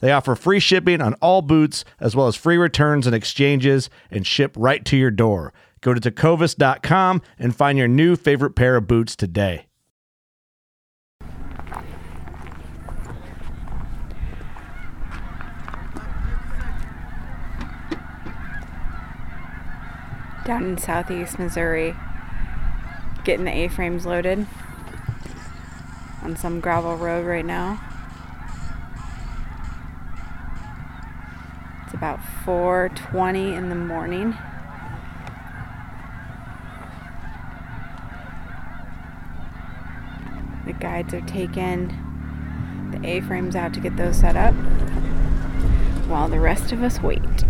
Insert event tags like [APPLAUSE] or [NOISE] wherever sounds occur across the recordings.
They offer free shipping on all boots, as well as free returns and exchanges, and ship right to your door. Go to tecovas.com and find your new favorite pair of boots today. Down in southeast Missouri, getting the A frames loaded on some gravel road right now. About 4:20 in the morning. The guides are taking the A-frames out to get those set up while the rest of us wait.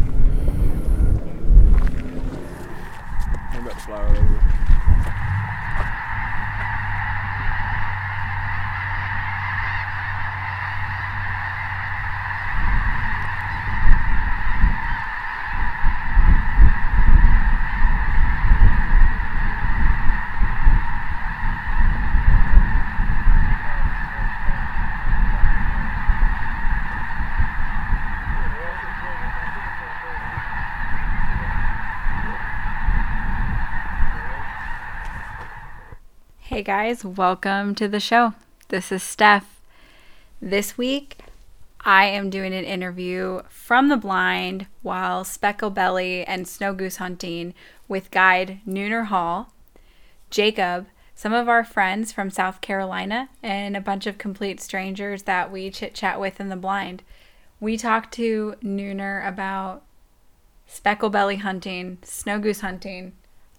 Guys, welcome to the show. This is Steph. This week, I am doing an interview from the blind while speckle belly and snow goose hunting with guide Nooner Hall, Jacob, some of our friends from South Carolina, and a bunch of complete strangers that we chit chat with in the blind. We talked to Nooner about speckle belly hunting, snow goose hunting,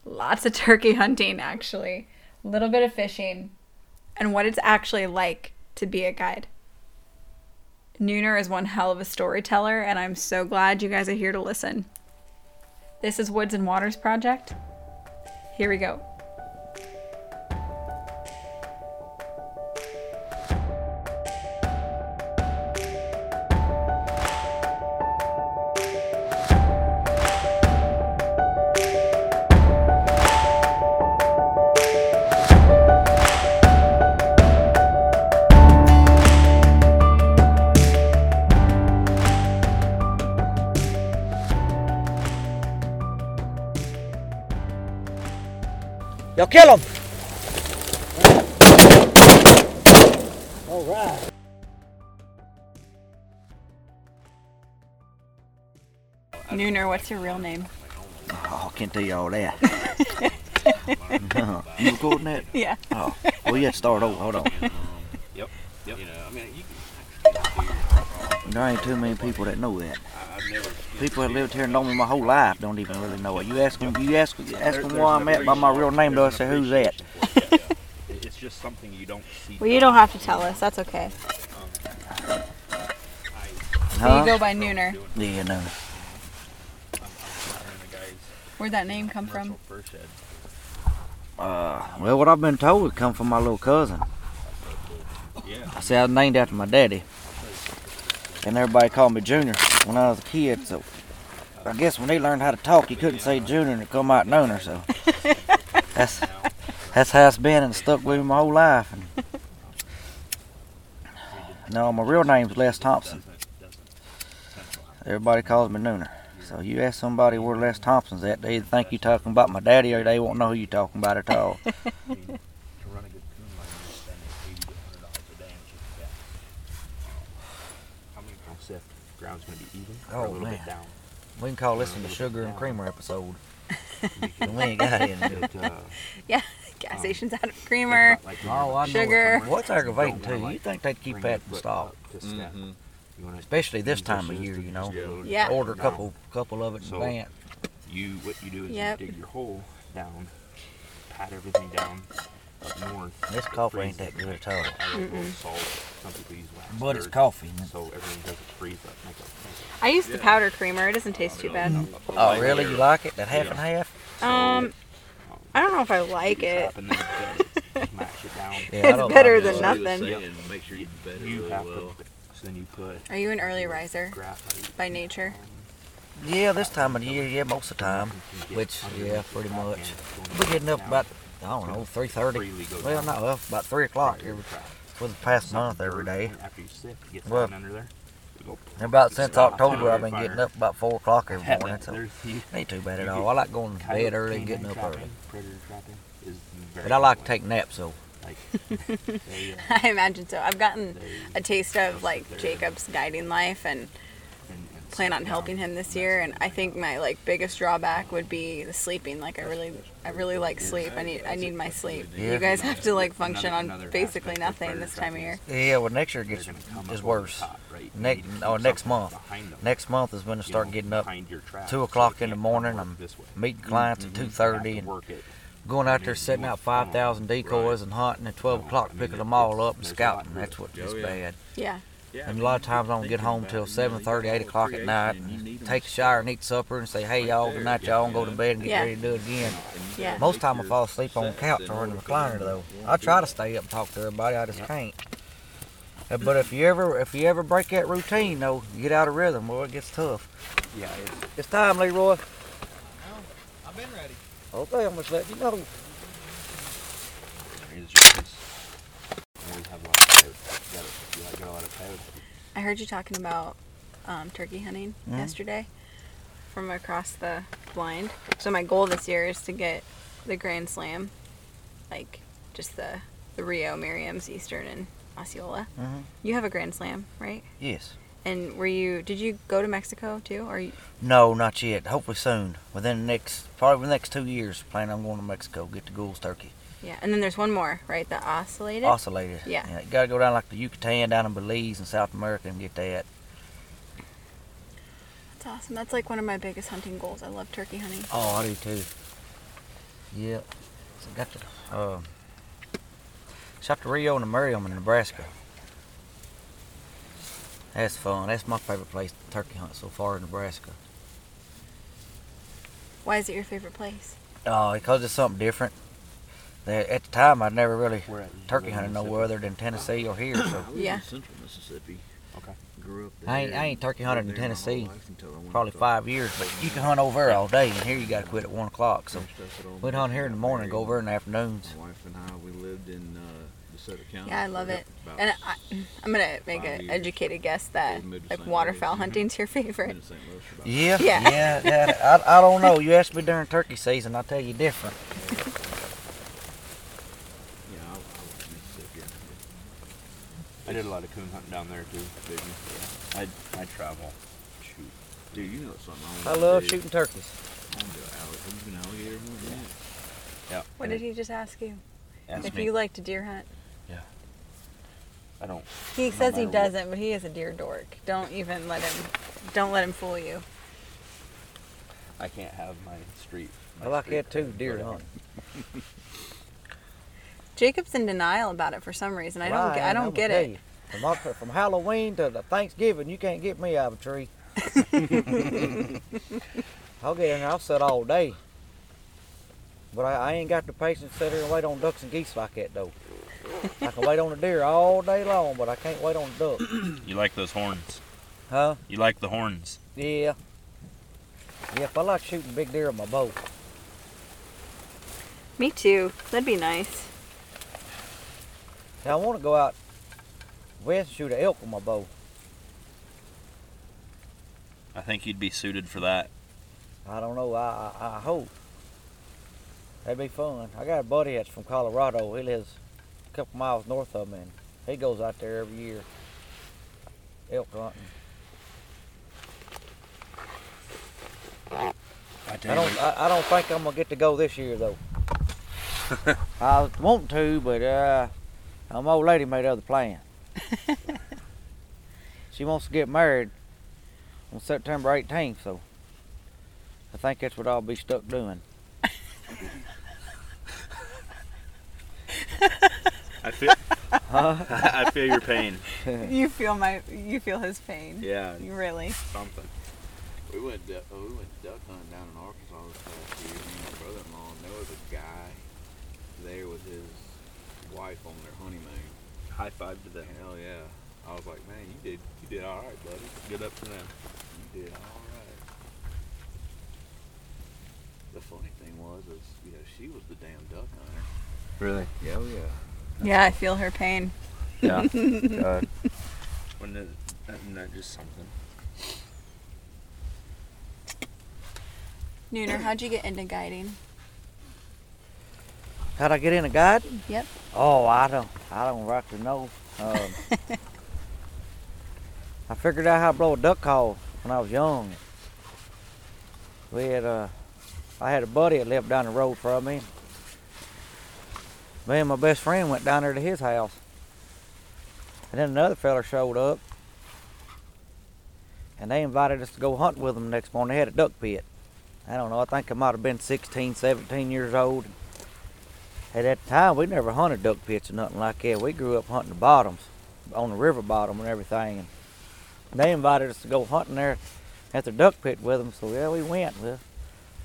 lots of turkey [LAUGHS] hunting, actually, a little bit of fishing, and what it's actually like to be a guide. Nooner is one hell of a storyteller, and I'm so glad you guys are here to listen. This is Woods and Waters Project. Here we go. Y'all kill him! All right. Nooner, what's your real name? Oh, I can't tell you all that. [LAUGHS] Uh-huh. you recording that? Yeah. Oh, well, you have to start over. Hold on. Yep. Yep. You know, I mean, you There ain't too many people that know that. People that lived here and known me my whole life don't even really know it. You ask them, you ask, ask them where I'm at by my real name, they'll say, who's that? [LAUGHS] It's just something you don't see. Well, you don't have to tell us. That's okay. So Huh? you go by Nooner. Yeah, no. Where'd that name come from? First head. Uh, well, what I've been told it come from my little cousin. Yeah. I said I was named after my daddy. And everybody called me Junior when I was a kid, so I guess when he learned how to talk, he couldn't say Junior and it come out Nooner. So [LAUGHS] that's that's how it's been and stuck with me my whole life. And no, my real name's Les Thompson. Everybody calls me Nooner. So you ask somebody where Les Thompson's at, they either think you're talking about my daddy or they won't know who you're talking about at all. To run a good coon line, you're spending eighty to hundred dollars a day on chicken fat. How many pounds Seth? Ground's gonna be even or oh, a Oh, little man. bit down. We can call this one the Sugar and Creamer episode. And [LAUGHS] we ain't got any. But, uh, Yeah, gas um, stations out of creamer. like when Oh, I know. Sugar. What's aggravating don't too? You think they'd keep that in uh, stock? up to step. You wanna Especially this time of year, you know. just Yeah. Order a down. couple couple of it in So- advance. You what you do is Yep. you dig your hole down, pat everything down up north. This it coffee ain't that good at all. I like a little salt. Some people use wax. But it's dirt, coffee. So everything doesn't freeze up. Make a, make I use the powder creamer. It doesn't taste too bad. a, Oh, really? You like it? That half and half? Um, I don't know if I like it. Trap and then just mash it down. Yeah, I It's don't better like than it. nothing. Make sure you bed it You really have well. to. So then you put Are you an early riser graphite. by nature? Yeah, this time of year, yeah, most of the time. Which, yeah, pretty much. We're getting up about, I don't know, 3.30. Well, not well, about 3 o'clock every, for the past month every day. After you sip, it gets Well, under there. Go, about since October, I've been getting up about 4 o'clock every Heaven, morning. So there's ain't too bad at all. I like going to bed early and getting up trapping, early. Trapping is very But I like to take naps, so. Like, [LAUGHS] [LAUGHS] uh, I imagine so. I've gotten a taste of like Jacob's guiding life and and- and plan on helping him this year. And I think my like biggest drawback would be the sleeping. Like I really, I really like sleep. I need, I need my sleep. Yeah. You guys have to like function on basically nothing this time of year. Yeah, well, next year gets gonna is up over the worse. top, right? You Next, need to or keep next month. Next month is when I start getting up. behind your trap, two o'clock in the morning, I'm work this way. meeting clients at Mhm. two thirty and work going out there setting out five thousand decoys and hunting at twelve o'clock, picking them all up and scouting. That's what gets Oh, bad. Yeah. And a lot of times I don't get home till seven thirty, eight o'clock at night. And take a shower and eat supper and say, "Hey y'all, good night y'all," and go to bed and get Yeah. ready to do it again. Yeah. Most time I fall asleep on the couch or in the recliner though. I try to stay up and talk to everybody, I just can't. Uh, But if you ever if you ever break that routine though, you get out of rhythm, boy, it gets tough. Yeah, it's, It's time, Leroy. I've been ready. Okay, I'm just letting you know. it's just this. I always have a lot of coyotes. You got a- you like, got a lot of coyotes. I heard you talking about um, turkey hunting Mhm. yesterday from across the blind. So my goal this year is to get the Grand Slam, like just the the Rio, Merriam's, Eastern, and Osceola. Mhm. You have a Grand Slam, right? Yes. And were you? Did you go to Mexico too, or you, No, not yet. Hopefully soon. Within the next, probably the next two years, plan on going to Mexico, get the Gould's turkey. Yeah? And then there's one more, right? The ocellated. Ocellated. Yeah. You gotta go down like the Yucatan, down in Belize and South America and get that. That's awesome. That's like one of my biggest hunting goals. I love turkey hunting. Oh, I do too. Yep. So got the, uh, shot the Rio and the Merriam in Nebraska. That's fun. That's my favorite place to turkey hunt so far in Nebraska. Why is it your favorite place? Oh, because it's something different. There- At the time, I'd never really turkey hunted nowhere other than Tennessee or here. So [COUGHS] Yeah. central Mississippi. Okay. Grew up there. I ain't, I ain't turkey hunted in Lived there my whole Tennessee life until I went probably five years, but you can hunt over there all day, and here you got to quit at one o'clock. So finished up we'd hunt here in the morning, married. go over in the afternoons. My wife and I, we lived in uh, DeSoto County. Yeah, I love it. And I, I'm gonna make an educated guess that like waterfowl hunting's your favorite. in St. Louis for about Yeah, Yeah. yeah, yeah. I, I don't know. You asked me during turkey season, I'll tell you different. Yeah, I, I like Mississippi. I did a lot of coon hunting down there too. Did you? Yeah. I I travel. Shoot. Dude, you know something I wanna love do. shooting turkeys. I wanna do alligator. Have you been alligator hunting yet? Yeah. What did he just ask you? Ask if me. you like to deer hunt. Yeah. I don't. He No says he matter what. doesn't, but he is a deer dork. Don't even let him. Don't let him fool you. I can't have my street. I my like street that too, deer but, hunting. [LAUGHS] Jacob's in denial about it for some reason. I don't. Right, Get, I don't gonna get tell it. You. From, Oc- from Halloween to the Thanksgiving, you can't get me out of a tree. [LAUGHS] I'll get in there, I'll sit all day. But I, I ain't got the patience to sit here and wait on ducks and geese like that though. I can wait on the deer all day long, but I can't wait on the duck. [CLEARS THROAT] You like those horns? Huh? You like the horns? Yeah. Yep, I like shooting big deer with my bow. Me too. That'd be nice. Now I want to go out west and shoot an elk with my bow. I think you'd be suited for that. I don't know. I, I I hope that'd be fun. I got a buddy that's from Colorado. He lives a couple miles north of me, and he goes out there every year elk hunting. I I don't. I, I don't think I'm gonna get to go this year though. [LAUGHS] I want to, but uh, my old lady made other plans. [LAUGHS] she wants to get married on September 18th, so I think that's what I'll be stuck doing. I feel, [LAUGHS] Huh? [LAUGHS] I feel your pain. You feel my you feel his pain. Yeah, You really. something. We went du- oh, we went duck hunting down in Arkansas this past year. Me and my brother-in-law, and there was a guy there with his wife on their honeymoon. High five to them. Hell yeah! I was like, man, you did you did all right, buddy. Good up to them. You did all right. The funny thing was, is you know she was the damn duck hunter. Really? Yeah, oh yeah. Yeah, I feel her pain. Yeah. God. [LAUGHS] Uh, wasn't that, isn't that just something? Nooner, how'd you get into guiding? How'd I get in a guide? Yep. Oh, I don't. I don't rightly know. Um, [LAUGHS] I figured out how to blow a duck call when I was young. We had a, I had a buddy that lived down the road from me. Me and my best friend went down there to his house. And then another fella showed up. And they invited us to go hunt with them the next morning. They had a duck pit. I don't know, I think I might have been 16, 17 years old. At that time, we never hunted duck pits or nothing like that. We grew up hunting the bottoms, on the river bottom and everything. And they invited us to go hunting there at the duck pit with them, so yeah, we went. Well,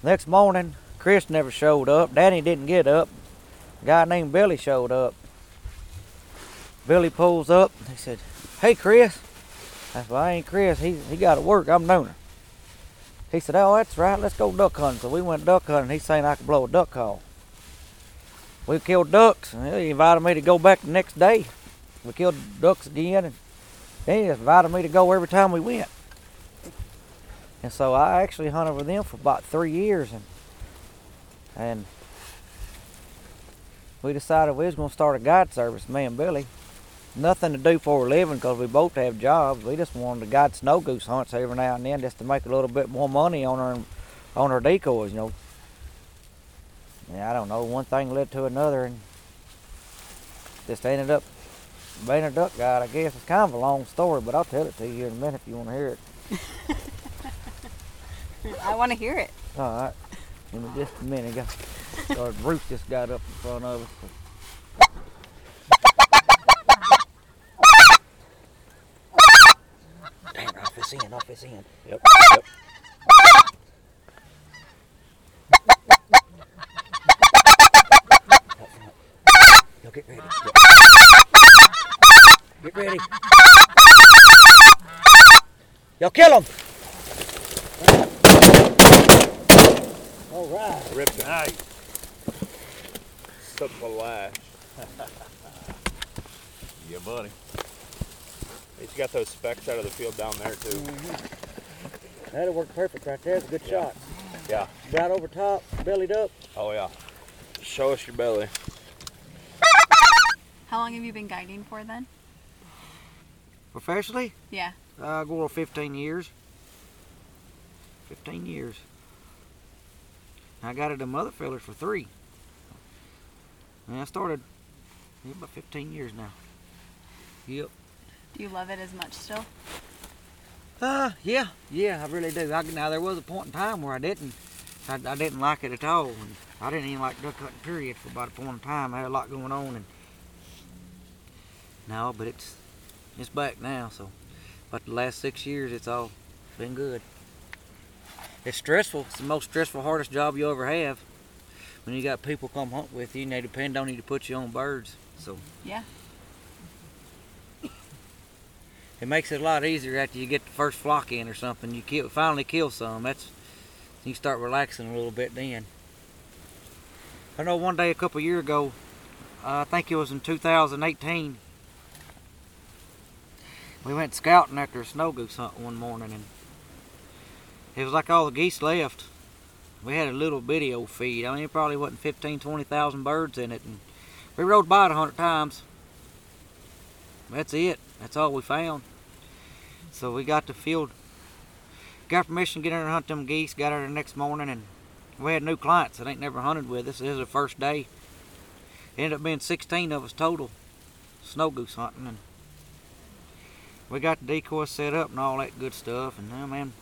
next morning, Chris never showed up. Danny didn't get up. A guy named Billy showed up. Billy pulls up. He said, "Hey, Chris." I said, well, "I ain't Chris. He he got to work. I'm Nooner." He said, "Oh, that's right. Let's go duck hunting." So we went duck hunting. He's saying I could blow a duck call. We killed ducks, and he invited me to go back the next day. We killed ducks again, and he invited me to go every time we went. And so I actually hunted with them for about three years, and and we decided we was gonna start a guide service, me and Billy. Nothing to do for a living because we both have jobs. We just wanted to guide snow goose hunts every now and then just to make a little bit more money on our on our decoys, you know. Yeah, I don't know. One thing led to another, and just ended up being a duck guide. I guess it's kind of a long story, but I'll tell it to you in a minute if you want to hear it. [LAUGHS] I want to hear it. All right. Give me just a minute. Got, our roof just got up in front of us. Damn, off his end, off his end. Yep. Yep. Get ready. Get ready. Yo, kill him. All right. Ripped it. Nice. Took the lash. [LAUGHS] Yeah, buddy. He's got those specks out of the field down there too. Mm-hmm. That'll work perfect right there. It's a good shot. Yeah. Right over top, bellied up. Oh yeah. Show us your belly. How long have you been guiding for then? Professionally, Yeah. uh, go on 15 years. 15 years. I got it to mother fellers for three. And I started yeah, about 15 years now. Yep. Do you love it as much still? Uh, yeah, yeah, I really do. I, now there was a point in time where I didn't, I, I didn't like it at all, and I didn't even like duck hunting. Period. For about a point in time, I had a lot going on, and no, but it's it's back now. So, but the last six years, it's all been good. It's stressful. It's the most stressful, hardest job you ever have. When you got people come hunt with you, and they depend on you to put you on birds. So Yeah. it makes it a lot easier after you get the first flock in or something. You kill, finally kill some. That's You start relaxing a little bit then. I know one day a couple years ago, uh, I think it was in 2018, we went scouting after a snow goose hunt one morning and it was like all the geese left. We had a little bitty old feed. I mean, it probably wasn't 15, 20,000 birds in it. And we rode by it a hundred times. That's it. That's all we found. So we got the field. Got permission to get in and hunt them geese. Got out there the next morning and we had new clients that ain't never hunted with us. This is the first day. ended up being 16 of us total snow goose hunting. And we got the decoy set up and all that good stuff. And, oh man,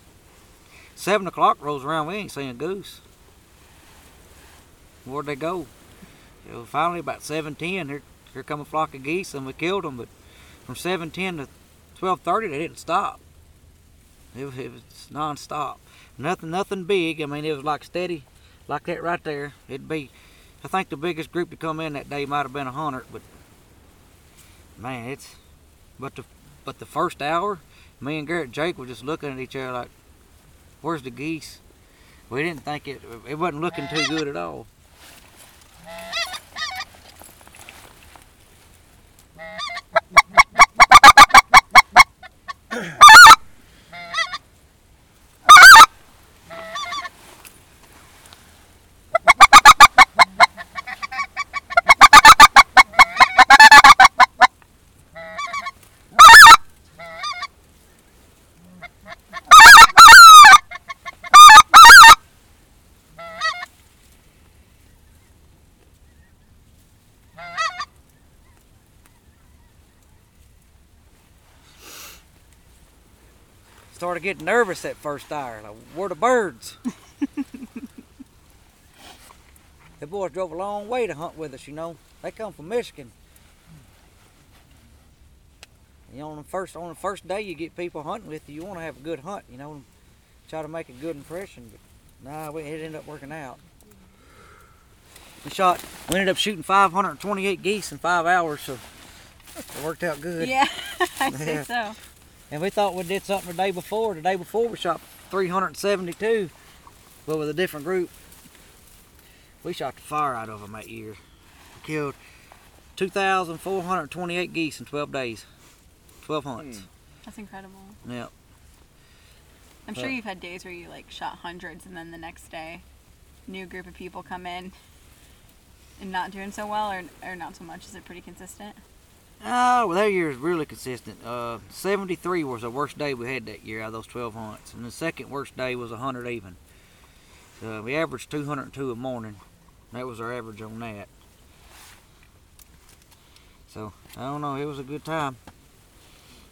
Seven o'clock rolls around, we ain't seen a goose. Where'd they go? Finally, about seven ten, here here come a flock of geese, and we killed them. But from seven ten to twelve thirty, they didn't stop. It was, it was non-stop. Nothing, nothing big. I mean, it was like steady, like that right there. It'd be. I think the biggest group to come in that day might have been a hundred, but man, it's. But the but the first hour, me and Garrett Jake were just looking at each other like, Where's the geese? We didn't think it, it wasn't looking too good at all. [LAUGHS] started getting nervous that first hour. Like, where the birds? [LAUGHS] the boys drove a long way to hunt with us, you know. They come from Michigan. You know, on the first on the first day you get people hunting with you, you want to have a good hunt, you know, try to make a good impression. But nah, we, it ended up working out. We shot. We ended up shooting 528 geese in five hours, so it worked out good. Yeah, [LAUGHS] I [LAUGHS] think so. And we thought we did something the day before. The day before we shot 372, but with a different group. We shot the fire out of them that year. We killed 2,428 geese in 12 days. 12 hunts. Mm. That's incredible. Yep. I'm sure you've had days where you like shot hundreds and then the next day, new group of people come in and not doing so well or, or not so much. Is it pretty consistent? Oh, well, that year is really consistent. Uh, 73 was the worst day we had that year out of those 12 hunts, and the second worst day was 100 even. Uh, we averaged 202 a morning. That was our average on that. So I don't know. It was a good time.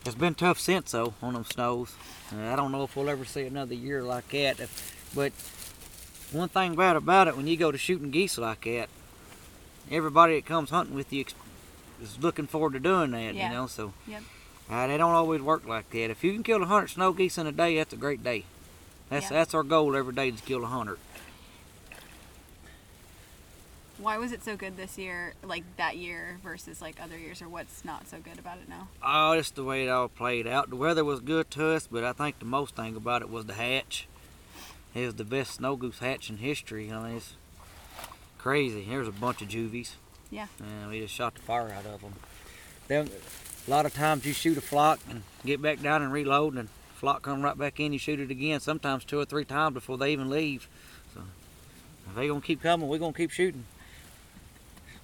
It's been tough since though on them snows. Uh, I don't know if we'll ever see another year like that. But one thing bad about it, when you go to shooting geese like that, everybody that comes hunting with you is looking forward to doing that, yeah. you know. So yep. uh, they don't always work like that. If you can kill a hundred snow geese in a day, that's a great day. That's yep. that's our goal every day to kill a hundred. Why was it so good this year, like that year versus like other years, or what's not so good about it now? Oh, just the way it all played out. The weather was good to us, but I think the most thing about it was the hatch. It was the best snow goose hatch in history. I mean, it's crazy. There's a bunch of juvies. Yeah. And we just shot the fire out of them. Then a lot of times you shoot a flock and get back down and reload, and flock come right back in. You shoot it again, sometimes two or three times before they even leave. So if they gonna keep coming, we're gonna keep shooting.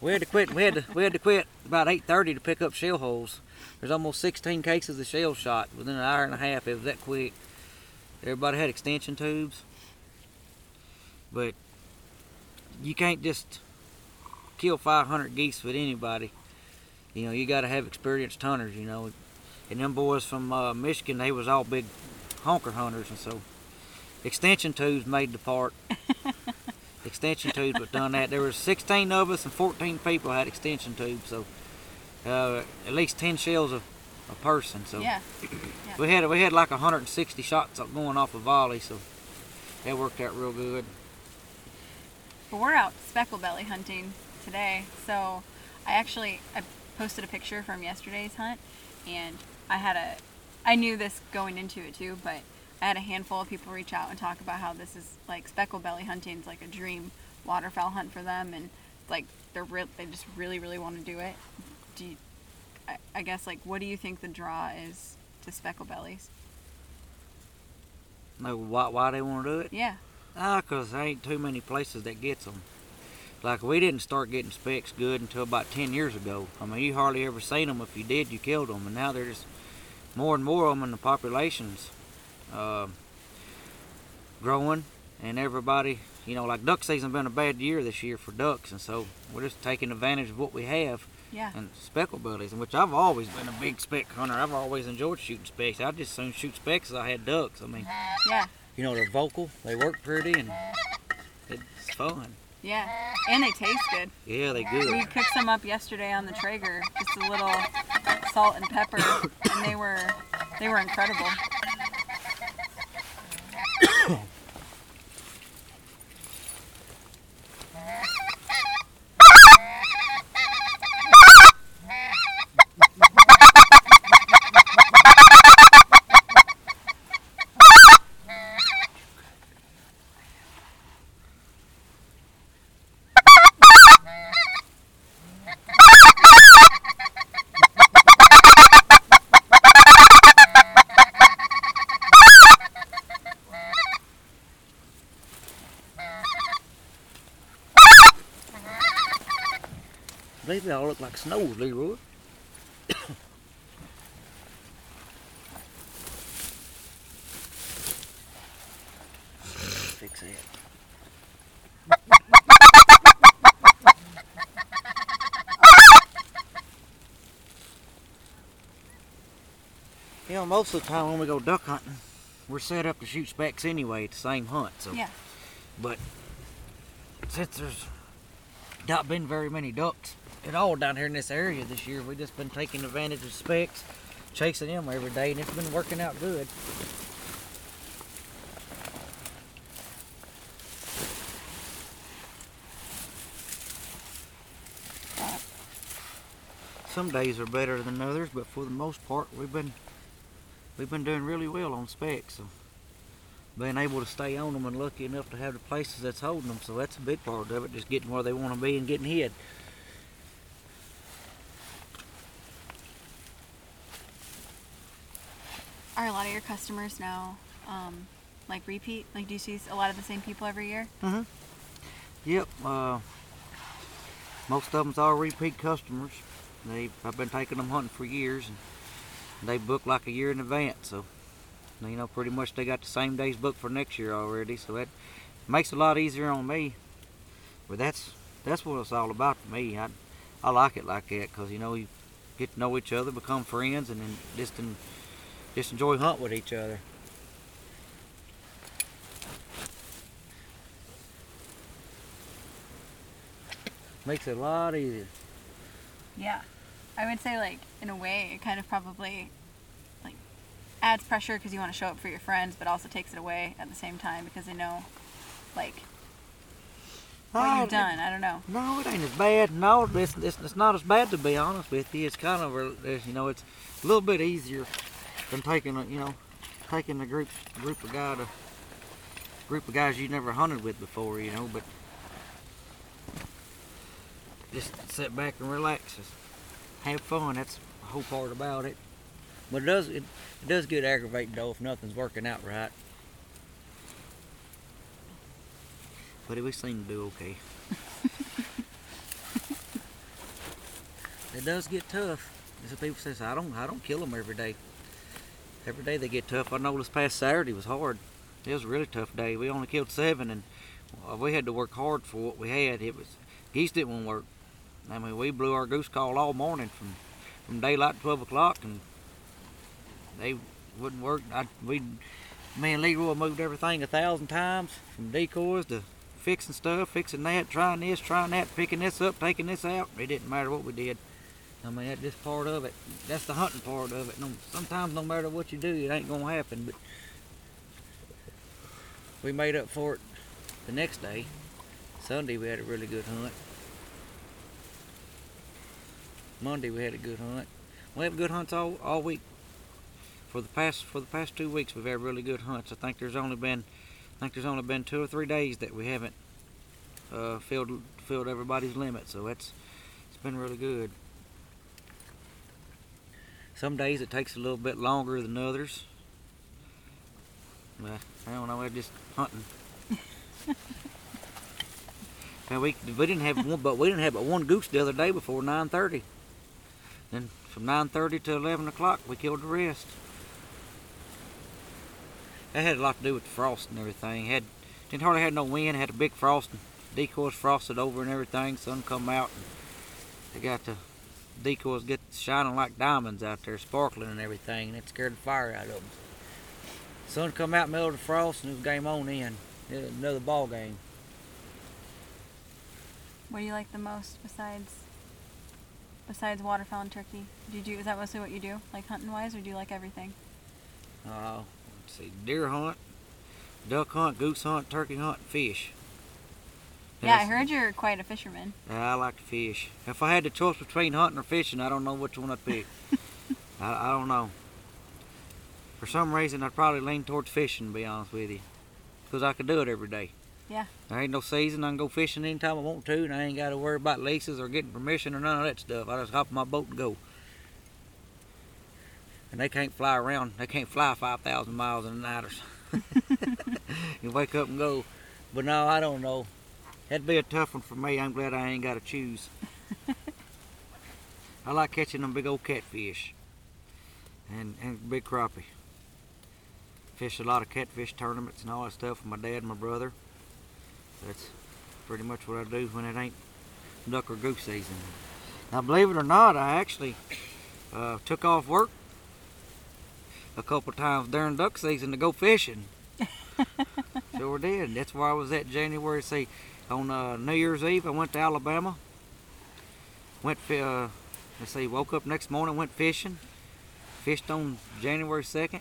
We had to quit. We had to we had to quit about 8:30 to pick up shell holes. There's almost 16 cases of shell shot within an hour and a half. It was that quick. Everybody had extension tubes, but you can't just kill 500 geese with anybody. You know, you got to have experienced hunters. You know, and them boys from uh, Michigan, they was all big honker hunters, and so extension tubes made the part. [LAUGHS] extension tubes, but done that. There was 16 of us, and 14 people had extension tubes, so uh, at least 10 shells a, a person. So yeah. [CLEARS THROAT] yeah. we had we had like 160 shots going off a volley, so that worked out real good. But we're out speckle belly hunting today. So I actually I posted a picture from yesterday's hunt, and I had a I knew this going into it too, but I had a handful of people reach out and talk about how this is like speckle belly hunting is like a dream waterfowl hunt for them, and like they're real, they just really, really want to do it. Do you, I, I guess like what do you think the draw is to speckle bellies? Know why, why they want to do it? Yeah. Ah, 'cause there ain't too many places that gets them. Like we didn't start getting specks good until about ten years ago. I mean, you hardly ever seen them. If you did, you killed them, and now there's more and more of them, and the populations uh, growing, and everybody, you know, like duck season been a bad year this year for ducks, and so we're just taking advantage of what we have. Yeah. And speckled bellies, which I've always been a big speck hunter. I've always enjoyed shooting specks. I just soon shoot specks as I had ducks. I mean, Yeah. you know, they're vocal, they work pretty, and it's fun. Yeah. And they taste good. Yeah, they do. We cooked some up yesterday on the Traeger, just a little salt and pepper, and they were they were incredible. They all look like snows, Leroy. [COUGHS] Fix it. You know, most of the time when we go duck hunting, we're set up to shoot specks anyway at the same hunt. So, Yeah. but since there's not been very many ducks at all down here in this area this year, we've just been taking advantage of specks, chasing them every day, and it's been working out good. Some days are better than others, but for the most part, we've been we've been doing really well on specs. So being able to stay on them and lucky enough to have the places that's holding them. So that's a big part of it, just getting where they want to be and getting hid. Are a lot of your customers now um, like repeat? Like, do you see a lot of the same people every year? Mm-hmm. Yep. Uh, most of them's all repeat customers. They I've been taking them hunting for years, and they book like a year in advance. So, you know, pretty much they got the same days booked for next year already. So that makes it a lot easier on me. But that's that's what it's all about for me. I I like it like that because you know you get to know each other, become friends, and then just en- just enjoy hunt with each other. Makes it a lot easier. Yeah. I would say, like, in a way, it kind of probably like adds pressure because you want to show up for your friends, but also takes it away at the same time because they know, like, what Ah, you've done. I don't know. No, it ain't as bad. No, it's, it's, it's not as bad to be honest with you. It's kind of, you know, it's a little bit easier than taking, a, you know, taking a group group of guy to group of guys you never hunted with before, you know. But just sit back and relax, just have fun. That's the whole part about it. But it does it, it does get aggravating though if nothing's working out right. But we seem to do okay. [LAUGHS] it does get tough. The people says, I don't, I don't kill them every day. Every day they get tough. I know this past Saturday was hard. It was a really tough day. We only killed seven, and we had to work hard for what we had. It was geese didn't work. I mean, we blew our goose call all morning from from daylight to twelve o'clock, and they wouldn't work. I, we, me and Leroy moved everything a thousand times from decoys to fixing stuff, fixing that, trying this, trying that, picking this up, taking this out. It didn't matter what we did. I mean, that's just part of it. That's the hunting part of it. No, sometimes, no matter what you do, it ain't gonna happen. But we made up for it the next day. Sunday we had a really good hunt. Monday we had a good hunt. We have good hunts all, all week. for the past for the past two weeks we've had really good hunts. I think there's only been I think there's only been two or three days that we haven't uh, filled filled everybody's limit. So it's it's been really good. Some days it takes a little bit longer than others. But I don't know. We're just hunting. [LAUGHS] and we we didn't have one, but we didn't have but one goose the other day before 9:30. Then from 9:30 to 11 o'clock, we killed the rest. That had a lot to do with the frost and everything. Had didn't hardly had no wind. Had a big frost. And decoys frosted over and everything. Sun come out. And they got the decoys get shining like diamonds out there, sparkling and everything, and it scared the fire out of them. Sun come out middle of the frost, and it was game on in. It was another ball game. What do you like the most besides besides waterfowl and turkey? Do you do is that mostly what you do, like hunting wise, or do you like everything? Uh, let's see, deer hunt, duck hunt, goose hunt, turkey hunt, fish. Yeah, I heard you're quite a fisherman. Yeah, I like to fish. If I had the choice between hunting or fishing, I don't know which one I'd pick. [LAUGHS] I, I don't know. For some reason, I'd probably lean towards fishing, to be honest with you. Because I could do it every day. Yeah. There ain't no season. I can go fishing anytime I want to, and I ain't got to worry about leases or getting permission or none of that stuff. I just hop in my boat and go. And they can't fly around. They can't fly 5,000 miles in the night or something. [LAUGHS] [LAUGHS] you wake up and go. But no, I don't know. That'd be a tough one for me. I'm glad I ain't got to choose. [LAUGHS] I like catching them big old catfish and, and big crappie. Fish a lot of catfish tournaments and all that stuff with my dad and my brother. That's pretty much what I do when it ain't duck or goose season. Now, believe it or not, I actually uh, took off work a couple times during duck season to go fishing. [LAUGHS] sure did. That's where I was at January. See, on uh, New Year's Eve, I went to Alabama. Went, uh, let's see, woke up next morning, went fishing. Fished on January 2nd.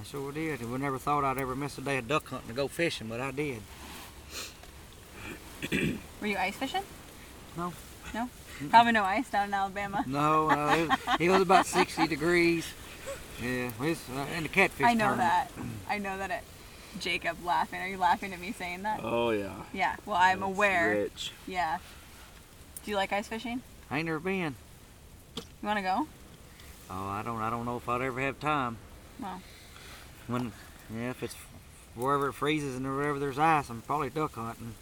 I sure did. And we never thought I'd ever miss a day of duck hunting to go fishing, but I did. [COUGHS] Were you ice fishing? No. No. Probably no ice down in Alabama. No, uh, it, was, [LAUGHS] it was about 60 degrees. Yeah, uh, and the catfish I know tournament. that. I know that. It. Jacob laughing. Are you laughing at me saying that? Oh yeah. Yeah. Well, I'm It's aware. Rich. Yeah. Do you like ice fishing? I ain't never been. You want to go? Oh, I don't. I don't know if I'd ever have time. Well. When, yeah, if it's wherever it freezes and wherever there's ice, I'm probably duck hunting.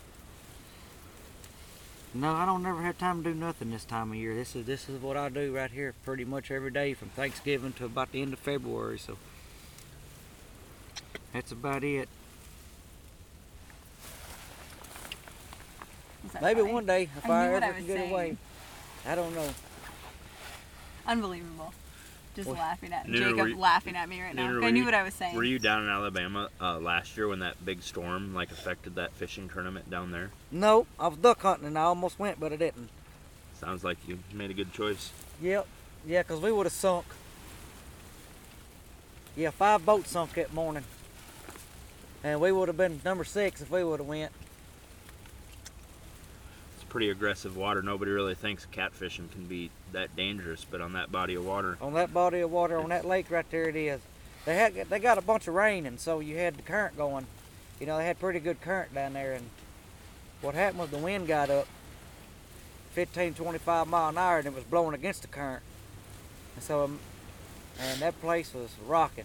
No, I don't never have time to do nothing this time of year. This is this is what I do right here, pretty much every day from Thanksgiving to about the end of February. So that's about it. Maybe funny? one day if I I, ever can was get away. I don't know. Unbelievable. Just What? laughing at Nooner, Jacob you- laughing at me right now. Nooner, I knew you- what I was saying. Were you down in Alabama uh, last year when that big storm like affected that fishing tournament down there? No, I was duck hunting and I almost went, but I didn't. Sounds like you made a good choice. Yep. Yeah, 'cause we would have sunk. Yeah, five boats sunk that morning. And we would have been number six if we would have went. It's pretty aggressive water. Nobody really thinks catfishing can be that dangerous, but on that body of water, On that body of water, on that lake right there it is. They had they got a bunch of rain and so you had the current going. You know, they had pretty good current down there and what happened was the wind got up 15, 25 mile an hour and it was blowing against the current. And so um, and that place was rocking.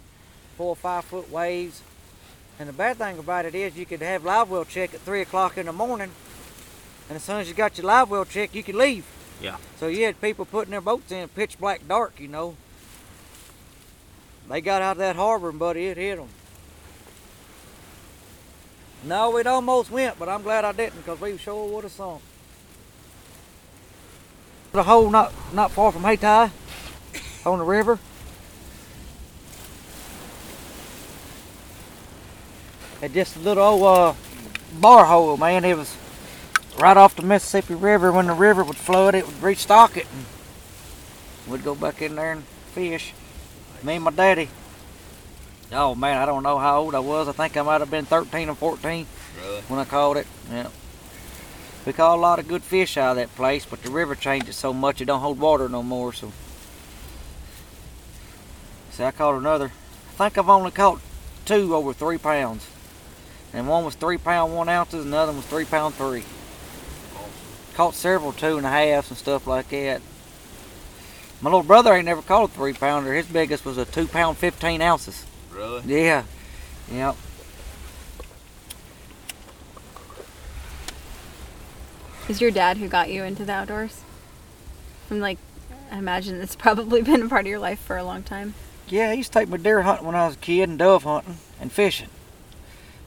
Four or five foot waves. And the bad thing about it is you could have live well check at three o'clock in the morning and as soon as you got your live well check you could leave. Yeah. So you had people putting their boats in pitch black dark, you know. They got out of that harbor and buddy, it hit them. No, it almost went, but I'm glad I didn't because we sure would have sunk. The hole not not far from Hayti on the river. It just a little old uh, bar hole, man. It was right off the Mississippi River. When the river would flood, it would restock it, and we'd go back in there and fish. Me and my daddy. Oh man, I don't know how old I was. I think I might have been 13 or 14 Really? when I caught it. Yeah. We caught a lot of good fish out of that place, but the river changed it so much it don't hold water no more. So, See, I caught another. I think I've only caught two over three pounds. And one was three pound one ounces, another was three pound three. Caught several two and a halves and stuff like that. My little brother ain't never caught a three pounder. His biggest was a two pound fifteen ounces. Really? Yeah. Yep. Is your dad who got you into the outdoors? I'm like, I imagine it's probably [LAUGHS] been a part of your life for a long time. Yeah, he used to take me deer hunting when I was a kid and dove hunting and fishing.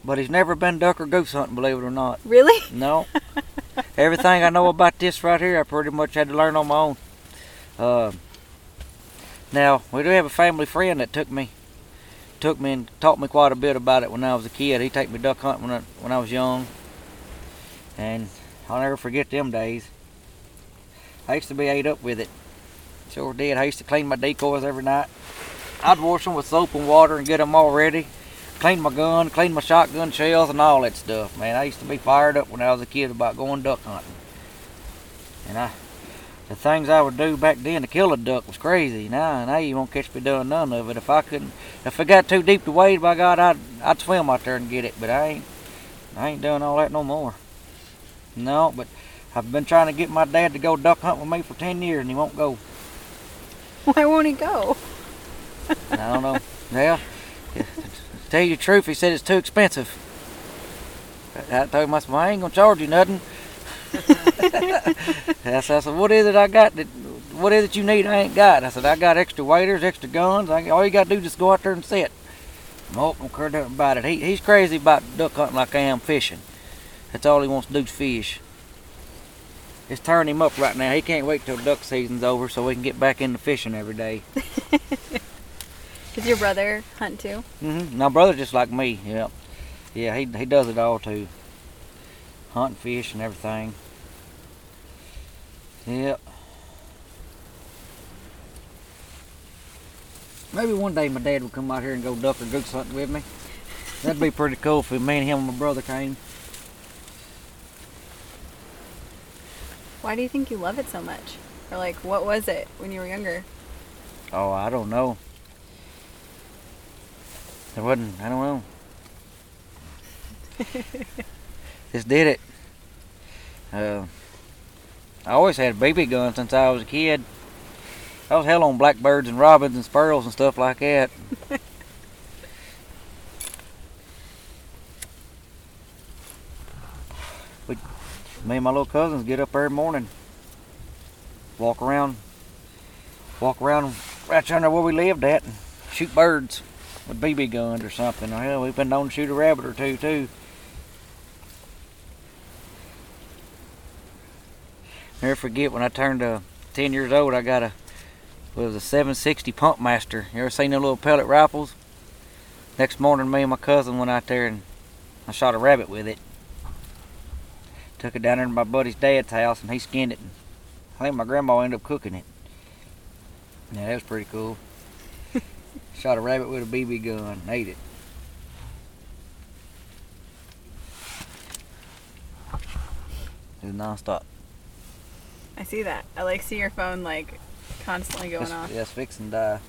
But he's never been duck or goose hunting, believe it or not. Really? No. [LAUGHS] Everything I know about this right here, I pretty much had to learn on my own. Uh, now, we do have a family friend that took me took me and taught me quite a bit about it when I was a kid. He take me duck hunting when I, when I was young. And I'll never forget them days. I used to be ate up with it. Sure did. I used to clean my decoys every night. I'd wash them with soap and water and get them all ready. Clean my gun, clean my shotgun shells and all that stuff, man. I used to be fired up when I was a kid about going duck hunting. And I, the things I would do back then to kill a duck was crazy. Now, now you won't catch me doing none of it. If I couldn't, if it got too deep to wade, by God, I'd, I'd swim out there and get it. But I ain't, I ain't doing all that no more. No, but I've been trying to get my dad to go duck hunt with me for 10 years and he won't go. Why won't he go? I don't know. To [LAUGHS] tell you the truth, he said it's too expensive. I told him, I said, well, I ain't gonna charge you nothing. [LAUGHS] I said, what is it I got that, what is it you need I ain't got? I said, I got extra waders, extra guns. I, all you gotta do is just go out there and sit. Don't care nothing about it. He, he's crazy about duck hunting like I am fishing. That's all he wants to do is fish. It's turning him up right now. He can't wait till duck season's over so we can get back into fishing every day. [LAUGHS] Does your brother hunt too? Mm-hmm. My brother's just like me. Yep. Yeah, he he does it all too. Hunt, fish, and everything. Yep. Maybe one day my dad will come out here and go duck or goose hunting with me. That'd be pretty cool if me and him and my brother came. Why do you think you love it so much? Or like, what was it when you were younger? Oh, I don't know. It wasn't. I don't know. Just did it. Uh, I always had a BB gun since I was a kid. I was hell on blackbirds and robins and sparrows and stuff like that. [LAUGHS] we, me and my little cousins get up every morning, walk around, walk around right under where we lived at, and shoot birds with BB guns or something. Hell, we've been known to shoot a rabbit or two too. Never forget when I turned uh, 10 years old, I got a was a 760 Pump Master. You ever seen them little pellet rifles? Next morning, me and my cousin went out there and I shot a rabbit with it. Took it down there to my buddy's dad's house and he skinned it. And I think my grandma ended up cooking it. Yeah, that was pretty cool. Shot a rabbit with a BB gun and ate it. It was non-stop. I see that. I like see your phone like constantly going It's, off. yeah, it's fixing to die.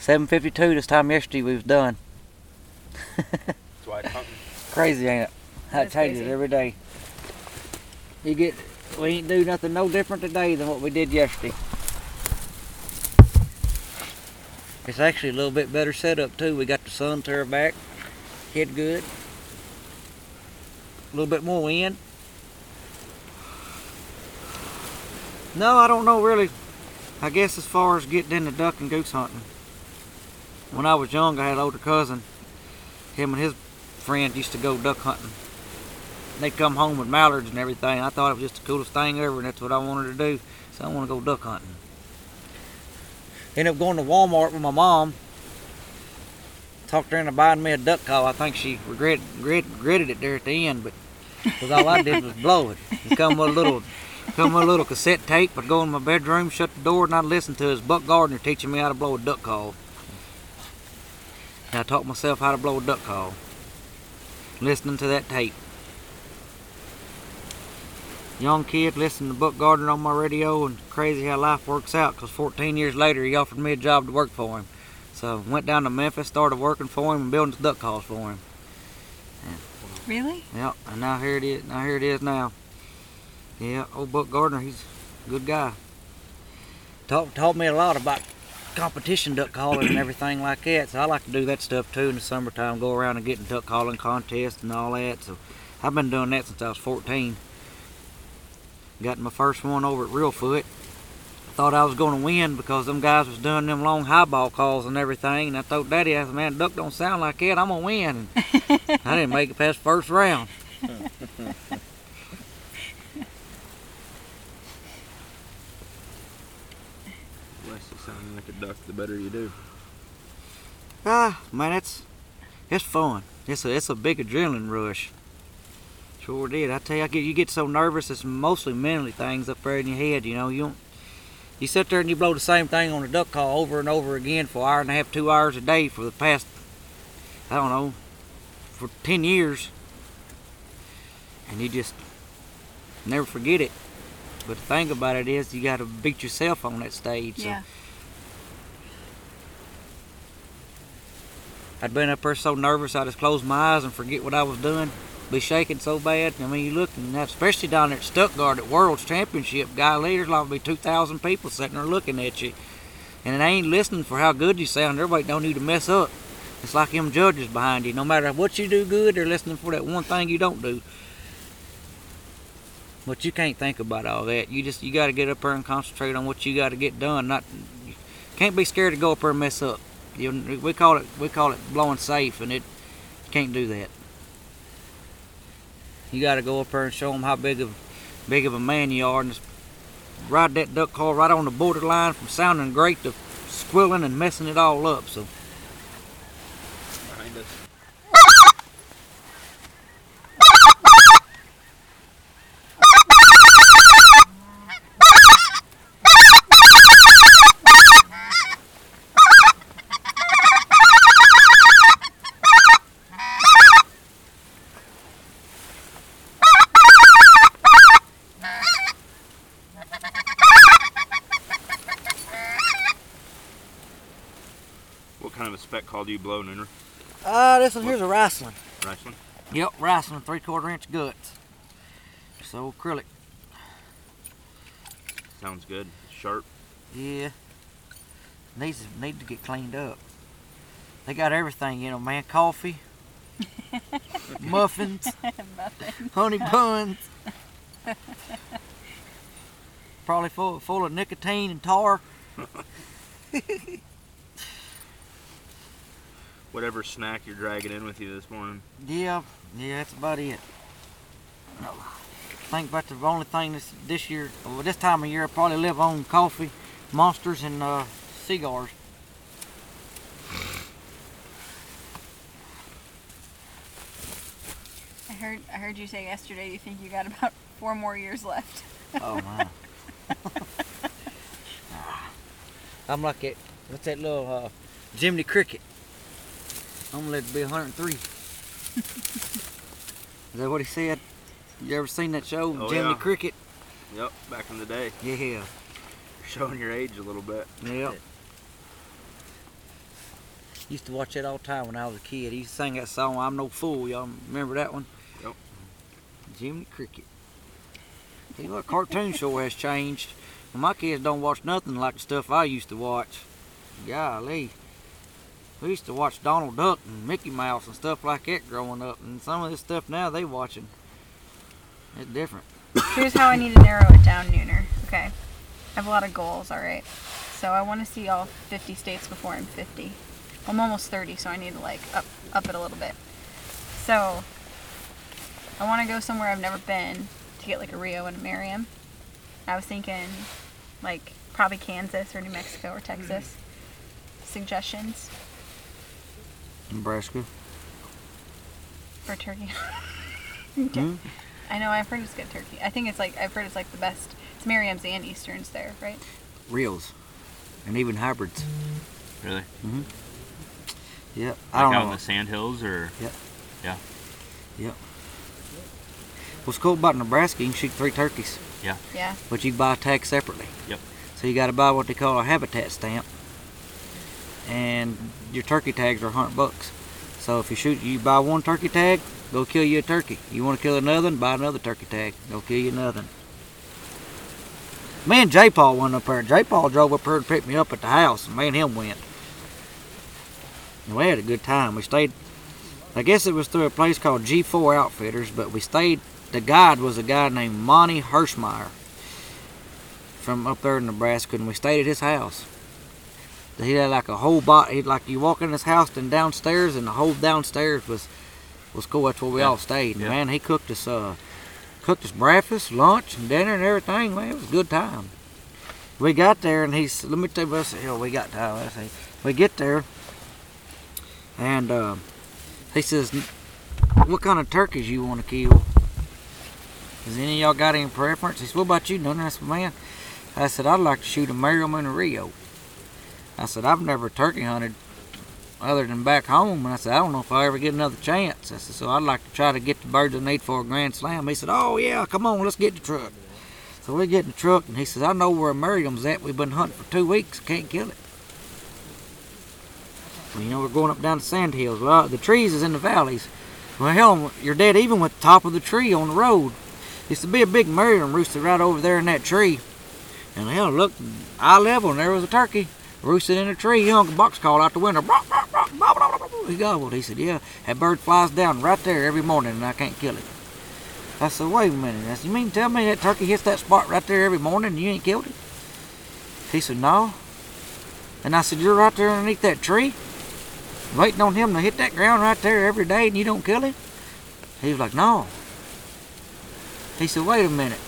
7.52 this time yesterday we was done. That's why it's. [LAUGHS] Crazy, ain't it? I That's tell you crazy. it every day. You get, we ain't do nothing no different today than what we did yesterday. It's actually a little bit better setup too. We got the sun to our back, hit good. A little bit more wind. No, I don't know really. I guess as far as getting into duck and goose hunting. When I was young, I had an older cousin. Him and his friends used to go duck hunting. They'd come home with mallards and everything. I thought it was just the coolest thing ever, and that's what I wanted to do. So I want to go duck hunting. Ended up going to Walmart with my mom. Talked her into buying me a duck call. I think she regret, regret, regretted it there at the end, but because all I did was blow it. It come with a little, come with a little cassette tape. I'd go in my bedroom, shut the door, and I'd listen to his Buck Gardner teaching me how to blow a duck call. And I taught myself how to blow a duck call. Listening to that tape. Young kid listening to Buck Gardner on my radio and crazy how life works out because 14 years later he offered me a job to work for him. So went down to Memphis, started working for him and building duck calls for him. Really? Yep, and now here it is. Now here it is now. Yeah, old Buck Gardner, he's a good guy. Taught, taught me a lot about competition duck calling and everything like that. So I like to do that stuff too in the summertime. Go around and get in duck calling contests and all that. So I've been doing that since I was 14. Got my first one over at Reelfoot. Thought I was going to win because them guys was doing them long highball calls and everything. And I told Daddy, I said, man, duck don't sound like that. I'm going to win. And [LAUGHS] I didn't make it past first round. The less it sounds like a duck, the better you do. Ah, man, it's it's fun. It's a it's a big adrenaline rush. Sure did. I tell you, I get you get so nervous. It's mostly mentally things up there in your head. You know, you don't, you sit there and you blow the same thing on a duck call over and over again for an hour and a half, two hours a day for the past I don't know for ten years, and you just never forget it. But the thing about it is, you got to beat yourself on that stage. So Yeah. I'd been up there so nervous I just closed my eyes and forget what I was doing. Be shaking so bad. I mean, you look, and especially down there at Stuttgart at World's Championship, guy leaders like be two thousand people sitting there looking at you, and they ain't listening for how good you sound. Everybody don't need to mess up. It's like them judges behind you. No matter what you do good, they're listening for that one thing you don't do. But you can't think about all that. You just you got to get up there and concentrate on what you got to get done. Not can't be scared to go up there and mess up. You, we call it we call it blowing safe, and it can't do that. You got to go up there and show them how big of big of a man you are, and just ride that duck call right on the borderline from sounding great to squilling and messing it all up. So Behind us. What kind of a spec call do you blow, Nooner? ah, this one here's a wrestling. Wrestling? Yep, wrestling three quarter inch guts. So acrylic. Sounds good. Sharp. Yeah. Needs need to get cleaned up. They got everything, you know, man. Coffee, [LAUGHS] muffins, honey buns. Probably full full of nicotine and tar. [LAUGHS] Whatever snack you're dragging in with you this morning. Yeah, yeah, that's about it. I think about the only thing this this year, well, this time of year, I probably live on coffee, monsters, and uh, cigars. I heard I heard you say yesterday you think you got about four more years left. Oh man. [LAUGHS] I'm like it. What's that little uh, Jiminy Cricket? I'm gonna let it be 103. [LAUGHS] Is that what he said? You ever seen that show, Oh, Jiminy yeah. Cricket? Yep, back in the day. Yeah. You're showing your age a little bit. Yep. Used to watch that all the time when I was a kid. He used to sing that song, I'm No Fool. Y'all remember that one? Yep. Jiminy Cricket. See what cartoon show [LAUGHS] has changed. My kids don't watch nothing like the stuff I used to watch. Golly. We used to watch Donald Duck and Mickey Mouse and stuff like that growing up. And some of this stuff now they watching. It's different. Here's how I need to narrow it down, Nooner. Okay. I have a lot of goals, alright? So I want to see all 50 states before I'm 50. I'm almost 30, so I need to like up up it a little bit. So I want to go somewhere I've never been to get like a Rio and a Merriam. I was thinking like probably Kansas or New Mexico or Texas. Mm-hmm. Suggestions Nebraska. for turkey? okay. [LAUGHS] Hmm? I know I've heard it's good turkey. I think it's like I've heard it's like the best. It's Merriam's and Easterns there, right? Rios. And even hybrids. Really? Yep. Like I don't out know. in the sand hills or Yep. Yeah. Yep. What's cool about Nebraska, you can shoot three turkeys, Yeah. Yeah. but you can buy a tag separately. Yep. So you got to buy what they call a habitat stamp, and your turkey tags are 100 bucks. So if you shoot, you buy one turkey tag, go kill you a turkey. You want to kill another buy another turkey tag, go kill you another. Me and J. Paul went up there. J. Paul drove up here to pick me up at the house, and me and him went. And we had a good time. We stayed. I guess it was through a place called G4 Outfitters, but we stayed. The guide was a guy named Monty Hirschmeyer from up there in Nebraska, and we stayed at his house. He had like a whole bot. He like you walk in his house, and downstairs, and the whole downstairs was was cool. That's where we Yeah. all stayed. And Yeah. Man, he cooked us uh cooked us breakfast, lunch, and dinner, and everything. Man, it was a good time. We got there, and he's let me tell you what the hell we got time. Let's see. We get there, and uh, he says, "What kind of turkeys you want to kill?" Does any of y'all got any preference? He said, "What about you, None?" I said, "Man," I said, "I'd like to shoot a Merriam and a Rio." I said, "I've never turkey hunted other than back home," and I said, "I don't know if I ever get another chance." I said, "So I'd like to try to get the birds I need for a grand slam." He said, "Oh yeah, come on, let's get the truck." So we get in the truck, and he says, "I know where a Merriam's at. We've been hunting for two weeks, can't kill it." You know, we're going up down the sand hills. Well, the trees is in the valleys. Well, hell, you're dead even with the top of the tree on the road. Used to be a big Merriam roosted right over there in that tree. And hell, look, eye level, and there was a turkey roosted in a tree. He hung a box call out the window. Blah, blah, blah, blah, blah, blah, blah. He gobbled. He said, yeah, that bird flies down right there every morning, and I can't kill it. I said, wait a minute. I said, you mean tell me that turkey hits that spot right there every morning and you ain't killed it? He said, no. And I said, you're right there underneath that tree? waiting on him to hit that ground right there every day and you don't kill him? He was like, no. He said, wait a minute.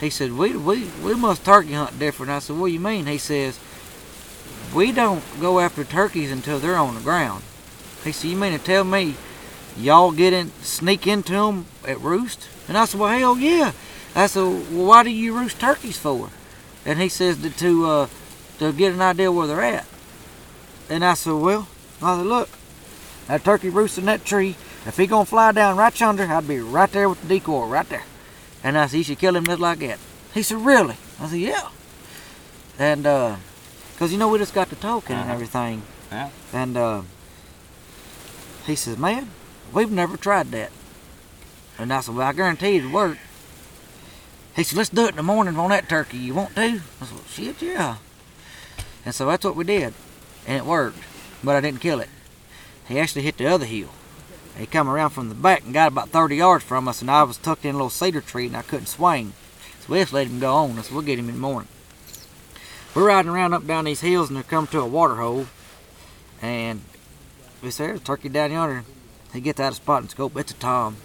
He said, we, we, we must turkey hunt different. I said, what do you mean? He says, we don't go after turkeys until they're on the ground. He said, you mean to tell me y'all get in, sneak into them at roost? And I said, well, hell yeah. I said, well, why do you roost turkeys for? And he says to, to, uh, to get an idea where they're at. And I said, well, I said, look, that turkey roosts in that tree. If he gonna fly down right yonder, I'd be right there with the decoy, right there. And I said, you should kill him just like that. He said, really? I said, yeah. And, uh, cause you know, we just got to talking and Uh-huh. everything. Yeah. And, uh, he says, man, we've never tried that. And I said, well, I guarantee it'll work. He said, let's do it in the morning on that turkey. You want to? I said, shit, yeah. And so that's what we did. And it worked. But I didn't kill it. He actually hit the other hill. He come around from the back and got about 30 yards from us, and I was tucked in a little cedar tree and I couldn't swing. So we just let him go on. I said, we'll get him in the morning. We're riding around up down these hills and they come to a water hole. And we say, there's a turkey down yonder. He gets out of spot and scope. It's a tom.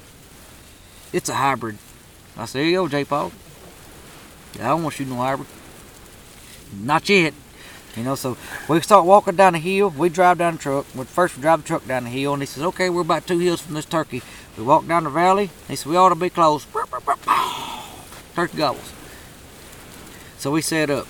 It's a hybrid. I said, here you go, J. Paul. I don't want to shoot no hybrid. Not yet. You know, so we start walking down the hill. We drive down the truck. Well, first we drive the truck down the hill, and he says, "Okay, we're about two hills from this turkey." We walk down the valley. He said, "We ought to be close." Turkey gobbles. So we set up.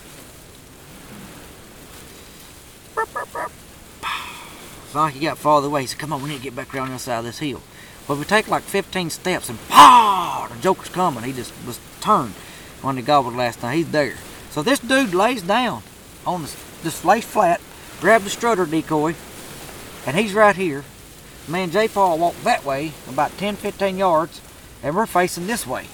So like he got farther away. He said, "Come on, we need to get back around the other side of this hill." Well, we take like 15 steps, and pow! The joker's coming. He just was turned when he gobbled last night. He's there. So this dude lays down on this, this lays flat, grab the strutter decoy, and he's right here. Me and J. Paul walk that way about 10, 15 yards, and we're facing this way.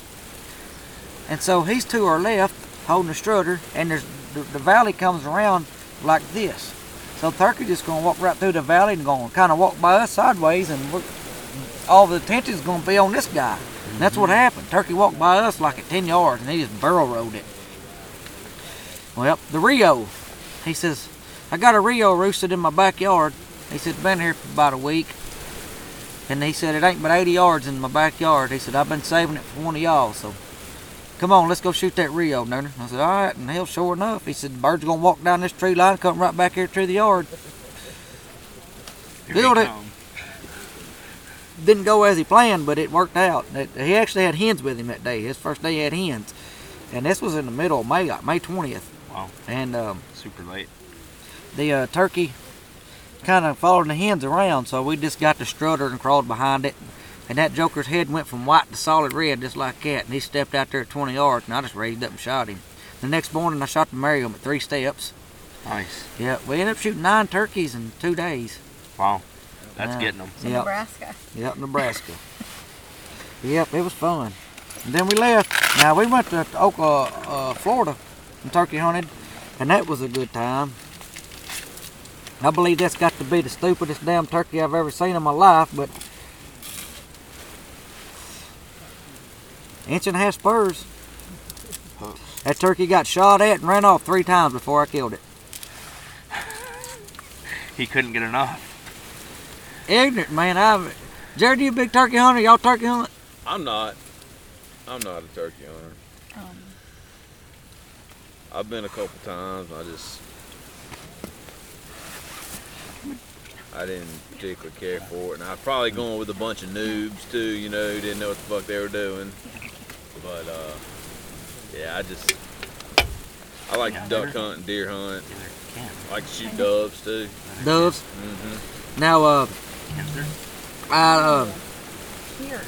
And so he's to our left, holding the strutter, and there's the, the valley comes around like this. So Turkey just gonna walk right through the valley and gonna kind of walk by us sideways, and we're, all the attention's gonna be on this guy. And that's what mm-hmm. happened. Turkey walked by us like at 10 yards, and he just barrel rolled it. Well, the Rio, he says, I got a Rio roosted in my backyard. He said, been here for about a week. And he said, it ain't but 80 yards in my backyard. He said, I've been saving it for one of y'all, so come on, let's go shoot that Rio, Nooner. I said, all right, and hell, sure enough. He said, the bird's gonna walk down this tree line, come right back here to the yard. Here Build it. come. Didn't go as he planned, but it worked out. It- He actually had hens with him that day. His first day he had hens. And this was in the middle of May, May 20th. Wow. And um, Super late. the uh, turkey kind of followed the hens around, so we just got the strutter and crawled behind it. And that joker's head went from white to solid red just like that. And he stepped out there at 20 yards, and I just raised up and shot him. The next morning, I shot the Merriam at three steps. Nice. Yeah, we ended up shooting nine turkeys in two days. Wow. That's Yeah. getting them. In Yep. Nebraska. Yep, Nebraska. yep, it was fun. And then we left. Now we went to Oka, uh, Florida, and turkey hunted, and that was a good time. I believe that's got to be the stupidest damn turkey I've ever seen in my life, but inch and a half spurs. That turkey got shot at and ran off three times before I killed it. He couldn't get enough. Ignorant man, I've. Jared, you a big turkey hunter? Y'all turkey hunt? I'm not. I'm not a turkey hunter. Um, I've been a couple times. I just. I didn't particularly care for it, and I was probably going with a bunch of noobs too. You know, who didn't know what the fuck they were doing. But uh, yeah, I just. I like Yeah, to duck hunt and deer hunt. I like to shoot doves too. Doves. hmm Now, uh, Cancer. I, uh, here.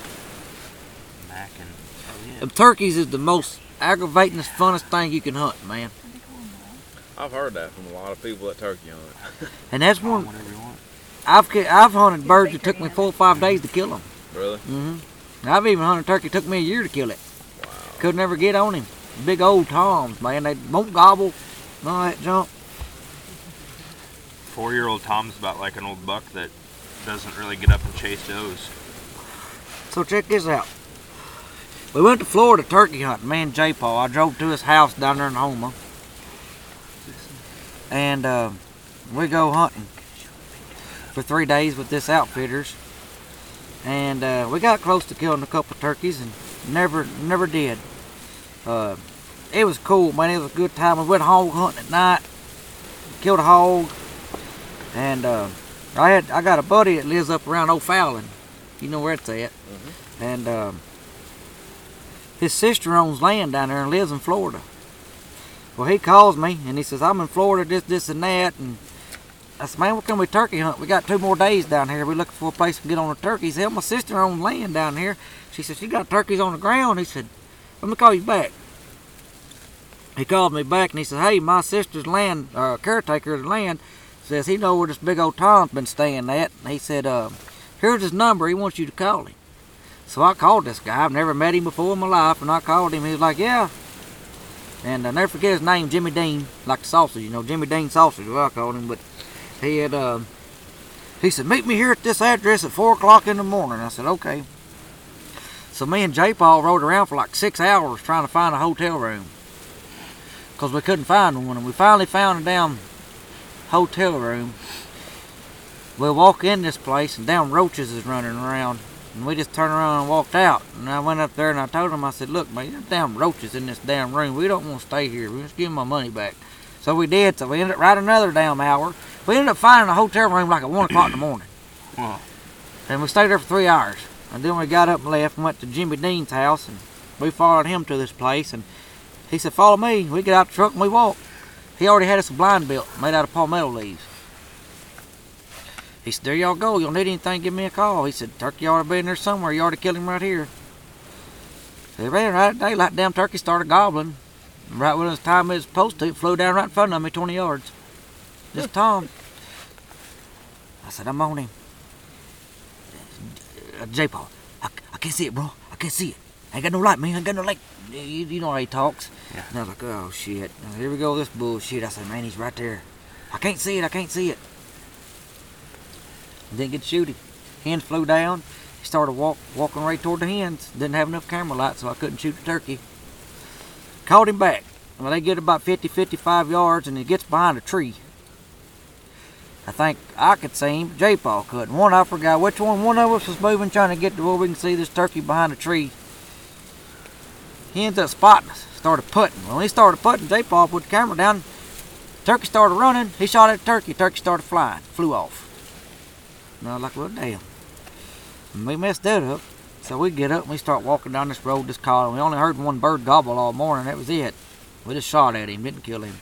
Mac and oh yeah. turkeys is the most aggravating, funnest thing you can hunt, man. I've heard that from a lot of people that turkey hunt. [LAUGHS] And that's one whatever you want. I've I've hunted birds that took me four or five days to kill them. Really? Mm-hmm. I've even hunted turkey It took me a year to kill it. Could never get on him. Big old toms, man. They won't gobble. Of that junk. Four-year-old Tom's about like an old buck that doesn't really get up and chase does. So check this out. We went to Florida turkey hunting, me and J Paul. I drove to his house down there in Houma. And uh, we go hunting for three days with this outfitters. And uh, we got close to killing a couple turkeys and never never did. Uh, it was cool, man. It was a good time. We went hog hunting at night, killed a hog, and uh, I had I got a buddy that lives up around O'Fallon. You know where it's at. And um, his sister owns land down there and lives in Florida. Well, he calls me and he says, I'm in Florida, this, this, and that. And I said, man, what can we turkey hunt? We got two more days down here. We're looking for a place to get on a turkey. He said, my sister on land down here. She said, she got turkeys on the ground. He said, let me call you back. He called me back and he said, hey, my sister's land, uh, caretaker of land, says he know where this big old Tom's been staying at. And he said, uh, here's his number. He wants you to call him. So I called this guy. I've never met him before in my life, and I called him. He was like, "Yeah." And I never forget his name, Jimmy Dean, like the sausage, you know, Jimmy Dean sausage. What I called him, but he had. Uh, he said, "Meet me here at this address at four o'clock in the morning." I said, "Okay." So me and J. Paul rode around for like six hours trying to find a hotel room, cause we couldn't find one, and we finally found a damn hotel room. We walk in this place, and damn roaches is running around. And we just turned around and walked out. And I went up there and I told him, I said, look, man, there's damn roaches in this damn room. We don't want to stay here. We just give my money back. So we did. So we ended up right another damn hour. We ended up finding a hotel room like at 1 o'clock in the morning. [CLEARS THROAT] Wow. And we stayed there for three hours. And then we got up and left and went to Jimmy Dean's house. And we followed him to this place. And he said, follow me. We get out the truck and we walk. He already had us a blind built made out of palmetto leaves. He said, there y'all go. Y'all need anything, give me a call. He said, turkey ought to be in there somewhere. You ought to kill him right here. They ran right at daylight. Damn turkey started gobbling. Right when it was time it was supposed to, it flew down right in front of me 20 yards. Just Tom. I said, I'm on him. Uh, J Paul, I, I can't see it, bro. I can't see it. I ain't got no light, man. I ain't got no light. You, you know how he talks. Yeah. And I was like, oh, shit. Now, here we go, this bullshit. I said, man, he's right there. I can't see it. I can't see it. Didn't get to shoot him. Hens flew down. He started walk, walking right toward the hens. Didn't have enough camera light, so I couldn't shoot the turkey. Called him back. Well, they get about 50, 55 yards, and he gets behind a tree. I think I could see him, J Paul couldn't. One, I forgot which one. One of us was moving, trying to get to where we can see this turkey behind a tree. He ends up spotting us, started putting. When he started putting, J Paul put the camera down. Turkey started running. He shot at the turkey. Turkey started flying, flew off. And I was like, well, damn. We messed that up. So we get up and we start walking down this road, this column. We only heard one bird gobble all morning. That was it. We just shot at him, didn't kill him.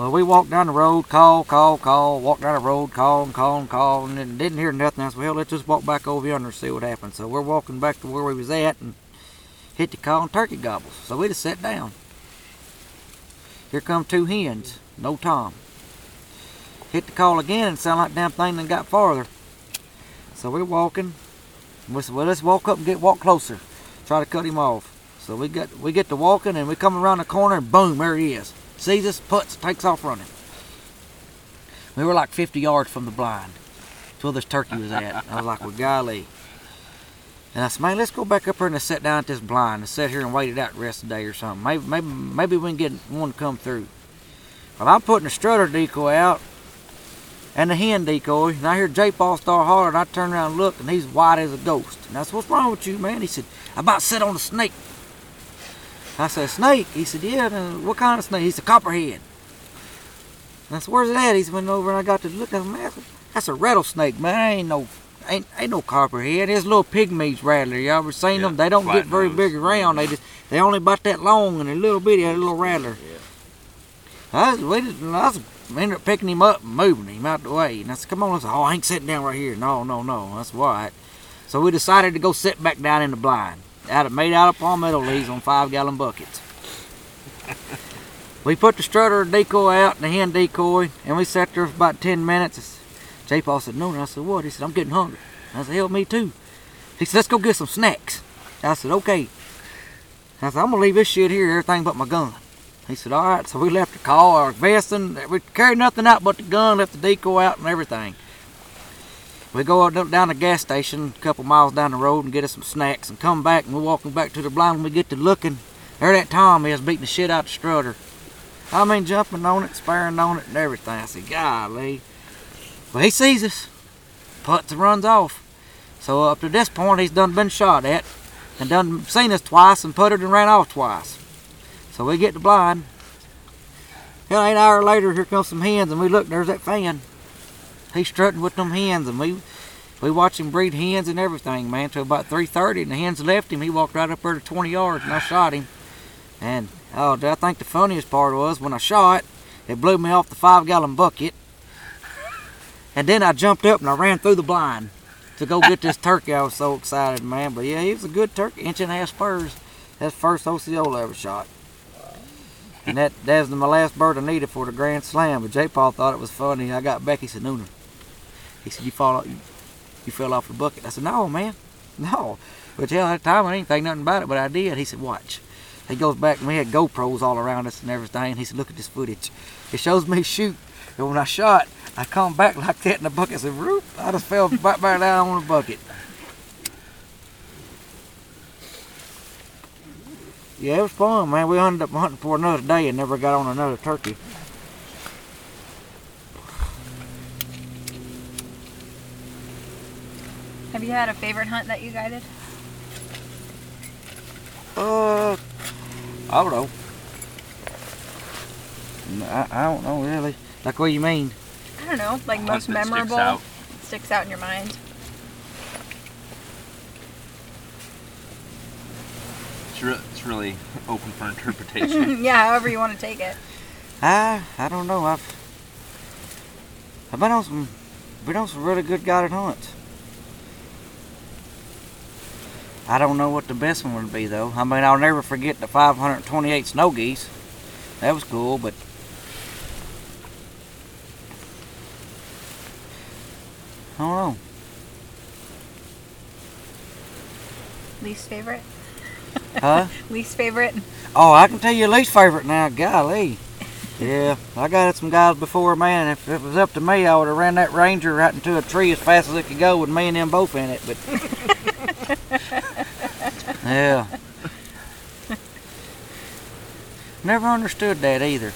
Well, we walked down the road, call, call, call, walked down the road, call and call and call, and didn't hear nothing. I said, well, let's just walk back over yonder and see what happens. So we're walking back to where we was at and hit the call and turkey gobbles. So we just sat down. Here come two hens, no Tom. Hit the call again and sound like damn thing then got farther. So we're walking. We said, well, let's walk up and get walk closer. Try to cut him off. So we get we get to walking and we come around the corner and boom, there he is. Sees us, puts, takes off running. We were like 50 yards from the blind. That's where this turkey was at. I was like, well, golly. And I said, man, let's go back up here and sit down at this blind and sit here and wait it out the rest of the day or something. Maybe, maybe, maybe we can get one to come through. Well, I'm putting the strutter decoy out and the hen decoy, and I hear J Paul start hollering. I turn around and look, and he's white as a ghost. And I said, what's wrong with you, man? He said, I about sit on a snake. I said, snake? He said, yeah, what kind of snake? He said, copperhead. And I said, where's it at? He went over and I got to look at him. That's a rattlesnake, man. Ain't no ain't ain't no copperhead. There's little pygmies rattler. Y'all ever seen Yeah, them? They don't get very nose. big around. They just they only about that long and a little bitty, a little rattler. I was, we just, I was ended up picking him up and moving him out the way. And I said, come on. I said, oh, I ain't sitting down right here. No, no, no. That's white. So we decided to go sit back down in the blind. Out of, made out of palmetto leaves on five gallon buckets. we put the strutter decoy out and the hen decoy, and we sat there for about 10 minutes. J Paul said, no. And I said, what? He said, I'm getting hungry. I said, hell, me too. He said, let's go get some snacks. I said, okay. I said, I'm to leave this shit here, everything but my gun. He said, all right. So we left the call, our vesting. We carried nothing out but the gun, left the decoy out and everything. We go down the gas station a couple miles down the road and get us some snacks and come back and we're walking back to the blind when we get to looking. There that Tom is beating the shit out the strutter. I mean jumping on it, sparring on it and everything. I said, golly. Well he sees us. Puts and runs off. So up to this point he's done been shot at and done seen us twice and puttered and ran off twice. So we get the blind. Hell, an hour later, here comes some hens, and we look, there's that fan. He's strutting with them hens, and we we watch him breed hens and everything, man, till about 3.30, and the hens left him. He walked right up there to 20 yards, and I shot him. And, oh, I think the funniest part was when I shot, it blew me off the five-gallon bucket. And then I jumped up and I ran through the blind to go get this turkey. I was so excited, man. But yeah, he was a good turkey, inch and a half spurs. That's the first Osceola I ever shot. And that that was my last bird I needed for the Grand Slam. But J. Paul thought it was funny. I got said, "Nooner," he said, "You fall, you, you fell off the bucket." I said, "No, man, no." But yeah, at the time I didn't think nothing about it, but I did. He said, "Watch." He goes back and we had GoPros all around us and everything. He said, "Look at this footage. It shows me shoot." And when I shot, I come back [LAUGHS] like that in the bucket. I said, "Roop!" I just fell [LAUGHS] back back down on the bucket. Yeah, it was fun, man. We ended up hunting for another day and never got on another turkey. Have you had a favorite hunt that you guided? Uh, I don't know. I, I don't know really. Like what you mean? I don't know, like most that sticks memorable. out. Sticks out in your mind. It's, re- it's really open for [LAUGHS] interpretation. yeah, however you want to take it. I I don't know. I've I've been on some been on some really good guided hunts. I don't know what the best one would be though. I mean, I'll never forget the 528 snow geese. That was cool, but I don't know. Least favorite? Huh? [LAUGHS] Least favorite? Oh, I can tell you least favorite now. Golly. Yeah, I got it some guys before, man. If it was up to me, I would have ran that Ranger right into a tree as fast as it could go with me and them both in it. But [LAUGHS] [LAUGHS] yeah, never understood that either.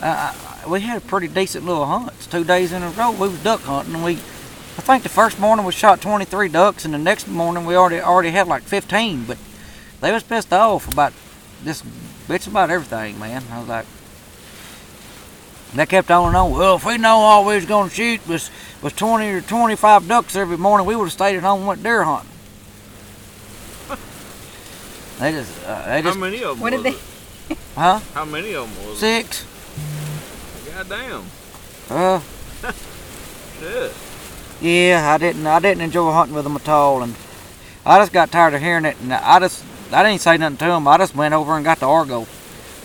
Uh, we had a pretty decent little hunts. Two days in a row, we was duck hunting. And we, I think the first morning we shot 23 ducks, and the next morning we already already had like 15. But they was pissed off about this bitch about everything, man. I was like, they kept on and on. Well, if we know all we was gonna shoot was was 20 or 25 ducks every morning, we would have stayed at home and went deer hunting. [LAUGHS] They just, uh, they How many of them? What did they- it? [LAUGHS] huh? How many of them was it? Six. Goddamn. Uh, [LAUGHS] Shit. yeah, I didn't. I didn't enjoy hunting with them at all, and I just got tired of hearing it. And I just, I didn't say nothing to them. I just went over and got the Argo.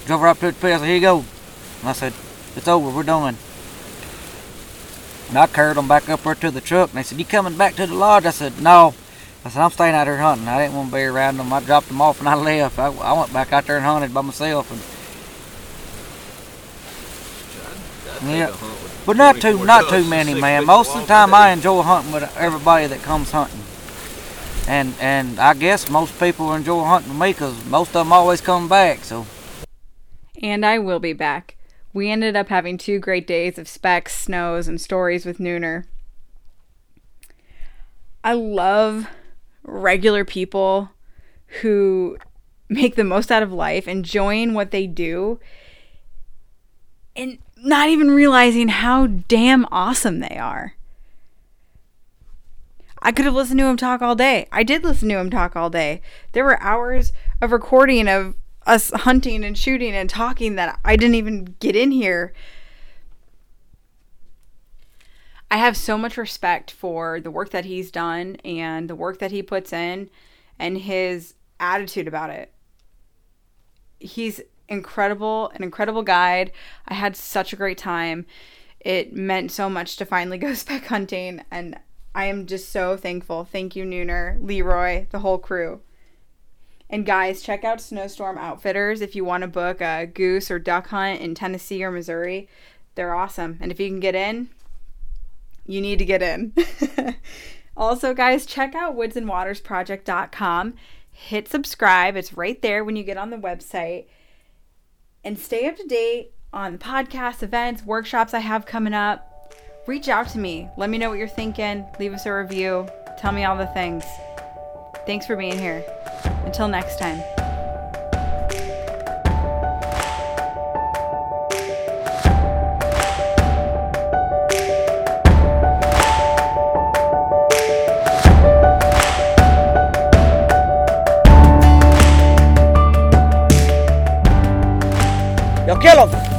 Drove right up to the pit. I said, "Here you go." And I said, "It's over. We're done." And I carried them back up there to the truck, and they said, "You coming back to the lodge?" I said, "No." I said, "I'm staying out here hunting. I didn't want to be around them. I dropped them off and I [LAUGHS] left. I, I went back out there and hunted by myself, and I'd Yeah. a hunt with But not too not too many, man. Most of the time, I enjoy hunting with everybody that comes hunting, and and I guess most people enjoy hunting with me because most of them always come back. So And I will be back. We ended up having two great days of specs, snows, and stories with Nooner. I love regular people who make the most out of life, enjoying what they do, and not even realizing how damn awesome they are. I could have listened to him talk all day. I did listen to him talk all day. There were hours of recording of us hunting and shooting and talking that I didn't even get in here. I have so much respect for the work that he's done and the work that he puts in and his attitude about it. He's incredible, an incredible guide. I had such a great time. It meant so much to finally [LAUGHS] go spec hunting and I am just so thankful. Thank you, Nooner, Leroy, the whole crew. And guys, check out Snowstorm Outfitters if you want to book a goose or duck hunt in Tennessee or Missouri. They're awesome. And if you can get in, you need to get in. [LAUGHS] also, guys, check out woodsandwatersproject.com. Hit subscribe. It's right there when you get on the website. And stay up to date on the podcasts, events, workshops I have coming up. Reach out to me. Let me know what you're thinking. Leave us a review. Tell me all the things. Thanks for being here. Until next time. Yo, kill him!